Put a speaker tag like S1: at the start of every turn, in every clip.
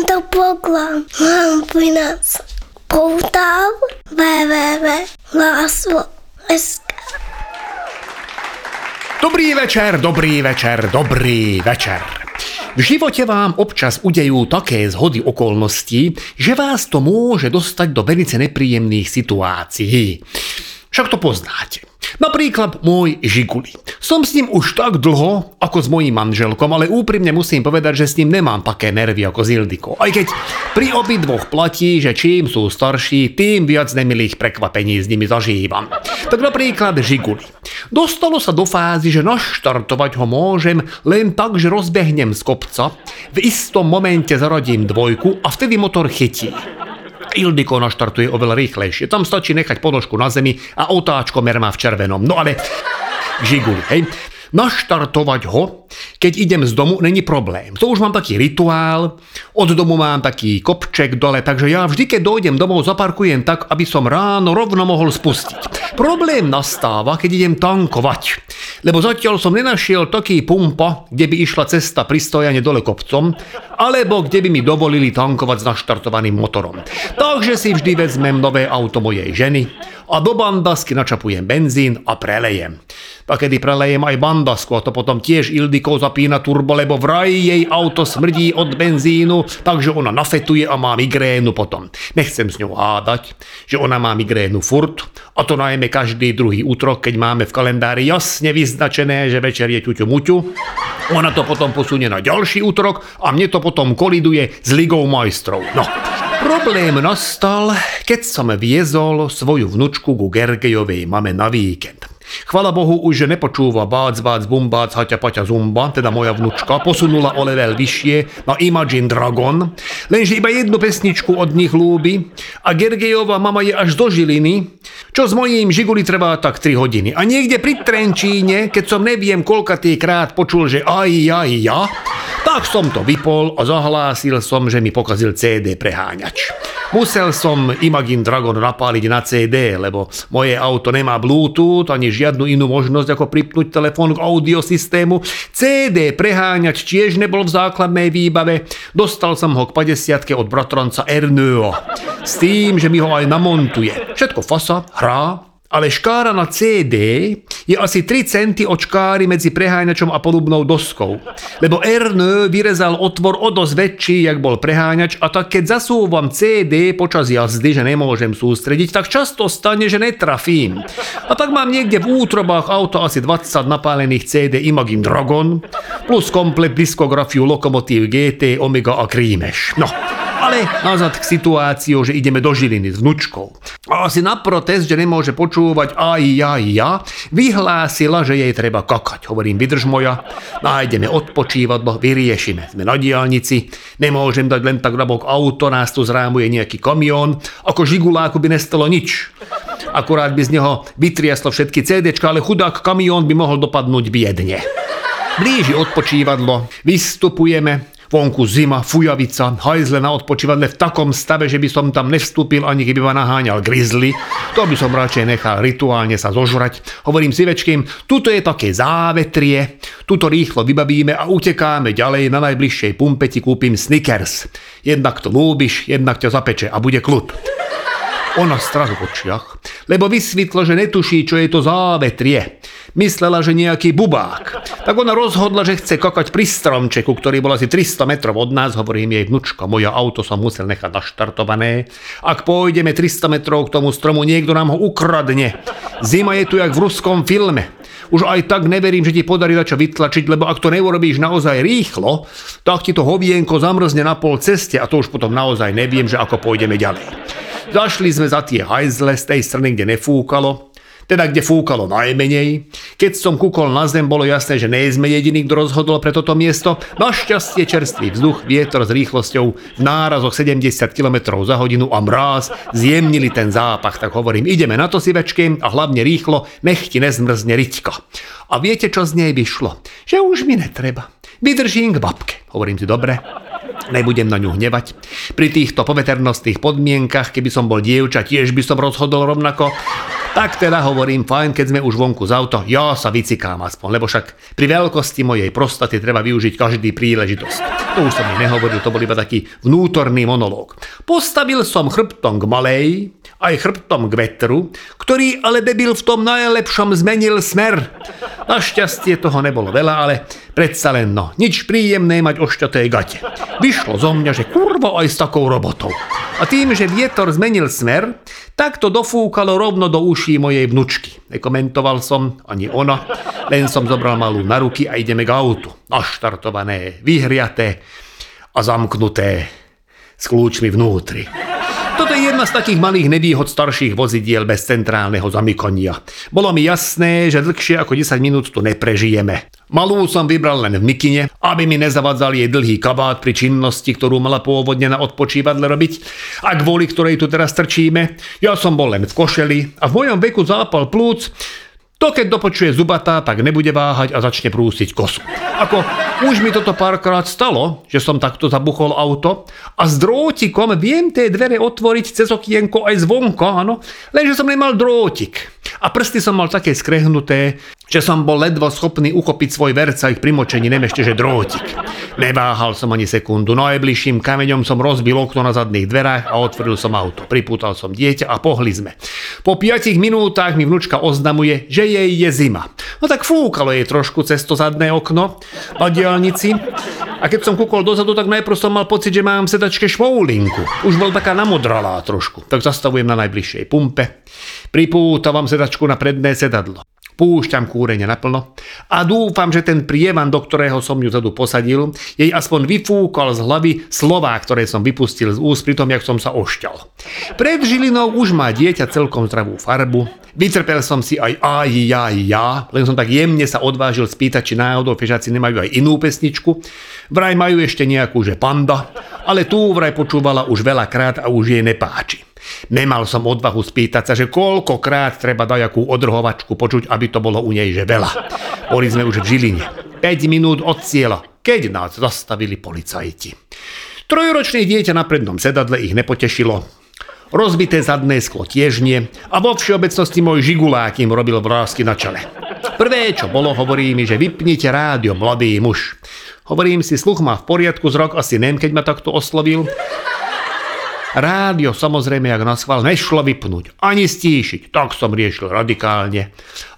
S1: Tento program vám prináša portál www.láslo.sk
S2: Dobrý večer, dobrý večer, dobrý večer. V živote vám občas udejú také zhody okolností, že vás to môže dostať do velice nepríjemných situácií. Však to poznáte. Napríklad môj Žiguli. Som s ním už tak dlho, ako s mojím manželkom, ale úprimne musím povedať, že s ním nemám také nervy ako s Ildikou. Aj keď pri obidvoch platí, že čím sú starší, tým viac nemilých prekvapení s nimi zažívam. Tak napríklad Žiguli. Dostalo sa do fázy, že naštartovať ho môžem len tak, že rozbehnem z kopca, v istom momente zaradím dvojku a vtedy motor chytí. Ildiko naštartuje oveľa rýchlejšie. Tam stačí nechať ponožku na zemi a otáčkomer má v červenom. No ale žiguli, hej. Naštartovať ho, keď idem z domu, není problém. To už mám taký rituál, od domu mám taký kopček dole, takže ja vždy, keď dojdem domov, zaparkujem tak, aby som ráno rovno mohol spustiť. Problém nastáva, keď idem tankovať. Lebo zatiaľ som nenašiel taký pumpa, kde by išla cesta pristojane dole kopcom, alebo kde by mi dovolili tankovať s naštartovaným motorom. Takže si vždy vezmem nové auto mojej ženy a do bandasky načapujem benzín a prelejem. A kedy prelejem aj bandasku a to potom tiež Ildiko zapína turbo, lebo vraj jej auto smrdí od benzínu, takže ona nafetuje a má migrénu potom. Nechcem s ňou hádať, že ona má migrénu furt, a to najmä každý druhý útrok, keď máme v kalendári jasne vyznačené, že večer je ťuťu muťu. Ona to potom posunie na ďalší útrok a mne to potom koliduje s Ligou majstrov. No, Problém nastal, keď som viezol svoju vnučku ku Gergejovej mame na víkend. Chvala Bohu už, nepočúva bác, bác, bum, bác, haťa, paťa, zumba, teda moja vnučka, posunula o level vyššie na Imagine Dragon, lenže iba jednu pesničku od nich lúbi a Gergejová mama je až do Žiliny, čo s mojím Žiguli trvá tak 3 hodiny. A niekde pri Trenčíne, keď som neviem koľka krát počul, že aj, aj, ja, tak som to vypol a zahlásil som, že mi pokazil CD preháňač. Musel som Imagine Dragon napáliť na CD, lebo moje auto nemá Bluetooth ani žiadnu inú možnosť ako pripnúť telefón k audiosystému. CD preháňač tiež nebol v základnej výbave. Dostal som ho k 50 od bratranca Erneo. S tým, že mi ho aj namontuje. Všetko fasa, hrá, ale škára na CD je asi 3 centy od škáry medzi preháňačom a polubnou doskou. Lebo Erne vyrezal otvor o dosť väčší, jak bol preháňač a tak keď zasúvam CD počas jazdy, že nemôžem sústrediť, tak často stane, že netrafím. A tak mám niekde v útrobách auto asi 20 napálených CD Imagine Dragon plus komplet diskografiu Lokomotív GT, Omega a Krímeš. No, ale nazad k situáciu, že ideme do Žiliny s vnučkou. A asi na protest, že nemôže počúvať aj ja, ja, vyhlásila, že jej treba kakať. Hovorím, vydrž moja, nájdeme odpočívadlo, vyriešime. Sme na diálnici, nemôžem dať len tak na bok auto, nás tu zrámuje nejaký kamión, ako žiguláku by nestalo nič. Akurát by z neho vytriaslo všetky CDčka, ale chudák kamión by mohol dopadnúť biedne. Blíži odpočívadlo, vystupujeme, Vonku zima, fujavica, hajzle na odpočívadle v takom stave, že by som tam nevstúpil ani keby ma naháňal grizzly. To by som radšej nechal rituálne sa zožrať. Hovorím si večkým, tuto je také závetrie, tuto rýchlo vybavíme a utekáme ďalej na najbližšej pumpe ti kúpim Snickers. Jednak to lúbiš, jednak ťa zapeče a bude kľud. Ona strahu v očiach, lebo vysvetlo, že netuší, čo je to závetrie. Myslela, že nejaký bubák. Tak ona rozhodla, že chce kokať pri stromčeku, ktorý bol asi 300 metrov od nás, hovorím jej vnúčka, moja auto som musel nechať naštartované. Ak pôjdeme 300 metrov k tomu stromu, niekto nám ho ukradne. Zima je tu jak v ruskom filme. Už aj tak neverím, že ti podarí čo vytlačiť, lebo ak to neurobíš naozaj rýchlo, tak ti to hovienko zamrzne na pol ceste a to už potom naozaj neviem, že ako pôjdeme ďalej. Zašli sme za tie hajzle z tej strany, kde nefúkalo, teda kde fúkalo najmenej. Keď som kúkol na zem, bolo jasné, že nie sme jediní, kto rozhodol pre toto miesto. Našťastie čerstvý vzduch, vietor s rýchlosťou v nárazoch 70 km za hodinu a mráz zjemnili ten zápach. Tak hovorím, ideme na to si večky a hlavne rýchlo, nech ti nezmrzne riťka. A viete, čo z nej vyšlo? Že už mi netreba. Vydržím k babke. Hovorím si, dobre, nebudem na ňu hnevať. Pri týchto poveternostných podmienkach, keby som bol dievča, tiež by som rozhodol rovnako. Tak teda hovorím, fajn, keď sme už vonku z auta, ja sa vycikám aspoň, lebo však pri veľkosti mojej prostaty treba využiť každý príležitosť. To už som mi nehovoril, to bol iba taký vnútorný monológ. Postavil som chrbtom k malej, aj chrbtom k vetru, ktorý ale debil v tom najlepšom zmenil smer. Našťastie toho nebolo veľa, ale predsa len no, nič príjemné mať ošťaté gate. Vyšlo zo mňa, že kurvo aj s takou robotou. A tým, že vietor zmenil smer, tak to dofúkalo rovno do uší mojej vnučky. Nekomentoval som, ani ona, len som zobral malú na ruky a ideme k autu. Naštartované, vyhriaté a zamknuté s kľúčmi vnútri. Toto je jedna z takých malých nevýhod starších vozidiel bez centrálneho zamykania. Bolo mi jasné, že dlhšie ako 10 minút tu neprežijeme. Malú som vybral len v mikine, aby mi nezavadzal jej dlhý kabát pri činnosti, ktorú mala pôvodne na odpočívadle robiť a kvôli ktorej tu teraz trčíme. Ja som bol len v košeli a v mojom veku zápal plúc to keď dopočuje zubatá, tak nebude váhať a začne prúsiť kosu. Ako už mi toto párkrát stalo, že som takto zabuchol auto a s drótikom viem tie dvere otvoriť cez okienko aj zvonka, áno, lenže som nemal drótik. A prsty som mal také skrehnuté, že som bol ledvo schopný uchopiť svoj verca ich primočení, nem ešte, že drótik. Neváhal som ani sekundu, najbližším kameňom som rozbil okno na zadných dverách a otvoril som auto. Pripútal som dieťa a pohli sme. Po 5 minútach mi vnúčka oznamuje, že jej je zima. No tak fúkalo jej trošku cez to zadné okno na diálnici. A keď som kúkol dozadu, tak najprv som mal pocit, že mám v sedačke šmoulinku. Už bol taká namodralá trošku. Tak zastavujem na najbližšej pumpe. Pripútavam sedačku na predné sedadlo púšťam kúrenie naplno a dúfam, že ten prievan, do ktorého som ju zadu posadil, jej aspoň vyfúkol z hlavy slová, ktoré som vypustil z úst pri tom, jak som sa ošťal. Pred žilinou už má dieťa celkom zdravú farbu, vytrpel som si aj aj, ja, ja, len som tak jemne sa odvážil spýtať, či náhodou fežáci nemajú aj inú pesničku. Vraj majú ešte nejakú, že panda, ale tú vraj počúvala už veľakrát a už jej nepáči. Nemal som odvahu spýtať sa, že koľkokrát treba dajakú odrhovačku počuť, aby to bolo u nej že veľa. Boli sme už v Žiline. 5 minút od cieľa, keď nás zastavili policajti. Trojročné dieťa na prednom sedadle ich nepotešilo. Rozbité zadné sklo tiež nie a vo všeobecnosti môj žigulák im robil vrázky na čele. Prvé, čo bolo, hovorí mi, že vypnite rádio, mladý muž. Hovorím si, sluch má v poriadku, zrok asi nem, keď ma takto oslovil. Rádio samozrejme, jak na schvál, nešlo vypnúť, ani stíšiť. Tak som riešil radikálne.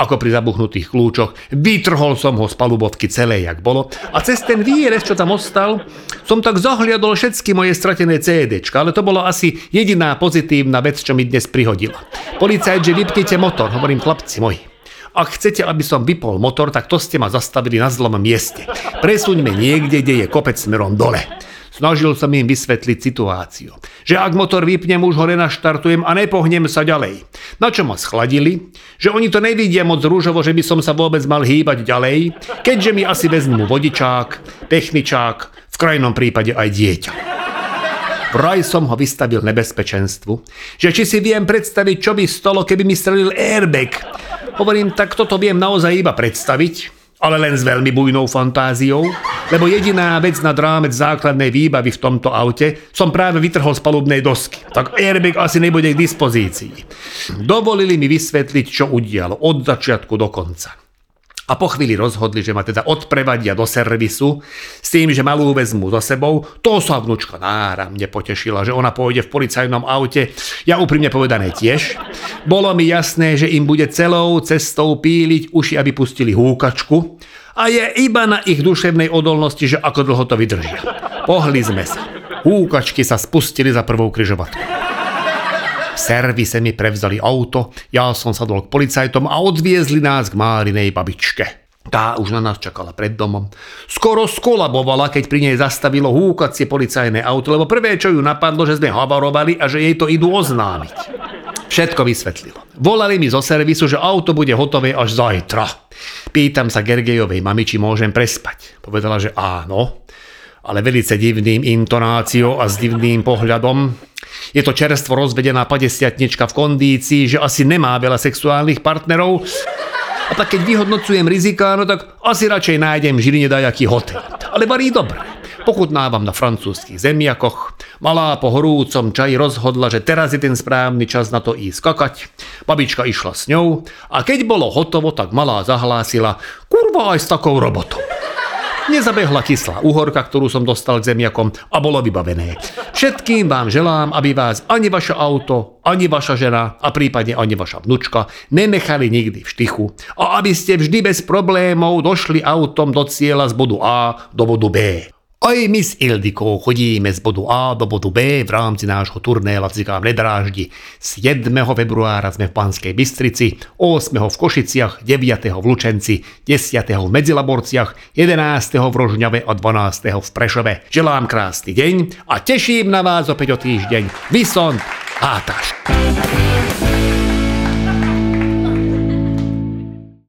S2: Ako pri zabuchnutých kľúčoch, vytrhol som ho z palubovky celé, jak bolo. A cez ten výrez, čo tam ostal, som tak zahliadol všetky moje stratené CDčka, ale to bolo asi jediná pozitívna vec, čo mi dnes prihodila. Policajt, že vypnite motor, hovorím chlapci moji. Ak chcete, aby som vypol motor, tak to ste ma zastavili na zlom mieste. Presuňme niekde, kde je kopec smerom dole. Snažil som im vysvetliť situáciu. Že ak motor vypnem, už ho renaštartujem a nepohnem sa ďalej. Na čo ma schladili? Že oni to nevidia moc rúžovo, že by som sa vôbec mal hýbať ďalej, keďže mi asi vezmú vodičák, techničák, v krajnom prípade aj dieťa. Vraj som ho vystavil nebezpečenstvu, že či si viem predstaviť, čo by stalo, keby mi strelil airbag. Hovorím, tak toto viem naozaj iba predstaviť, ale len s veľmi bujnou fantáziou, lebo jediná vec na rámec základnej výbavy v tomto aute som práve vytrhol z palubnej dosky. Tak airbag asi nebude k dispozícii. Dovolili mi vysvetliť, čo udialo od začiatku do konca. A po chvíli rozhodli, že ma teda odprevadia do servisu s tým, že malú vezmu za sebou. To sa vnúčka náramne potešila, že ona pôjde v policajnom aute. Ja úprimne povedané tiež. Bolo mi jasné, že im bude celou cestou píliť uši, aby pustili húkačku. A je iba na ich duševnej odolnosti, že ako dlho to vydržia. Pohli sme sa. Húkačky sa spustili za prvou kryžovatkou. V servise mi prevzali auto, ja som sadol k policajtom a odviezli nás k Márinej babičke. Tá už na nás čakala pred domom. Skoro skolabovala, keď pri nej zastavilo húkacie policajné auto, lebo prvé, čo ju napadlo, že sme havarovali a že jej to idú oznámiť. Všetko vysvetlilo. Volali mi zo servisu, že auto bude hotové až zajtra. Pýtam sa Gergejovej mami, či môžem prespať. Povedala, že áno, ale velice divným intonáciou a s divným pohľadom. Je to čerstvo rozvedená 50 v kondícii, že asi nemá veľa sexuálnych partnerov. A tak keď vyhodnocujem rizika, no tak asi radšej nájdem v Žiline dajaký hotel. Ale varí dobre. pochutnávam na francúzských zemiakoch. Malá po horúcom čaji rozhodla, že teraz je ten správny čas na to ísť skakať. Babička išla s ňou a keď bolo hotovo, tak malá zahlásila, kurva aj s takou robotou. Nezabehla kyslá uhorka, ktorú som dostal k zemiakom a bolo vybavené. Všetkým vám želám, aby vás ani vaše auto, ani vaša žena a prípadne ani vaša vnučka nenechali nikdy v štychu a aby ste vždy bez problémov došli autom do cieľa z bodu A do bodu B. Aj my s chodíme z bodu A do bodu B v rámci nášho turné Lacikám nedráždi. 7. februára sme v Panskej Bystrici, 8. v Košiciach, 9. v Lučenci, 10. v Medzilaborciach, 11. v Rožňave a 12. v Prešove. Želám krásny deň a teším na vás opäť o týždeň. Vysont Átaš.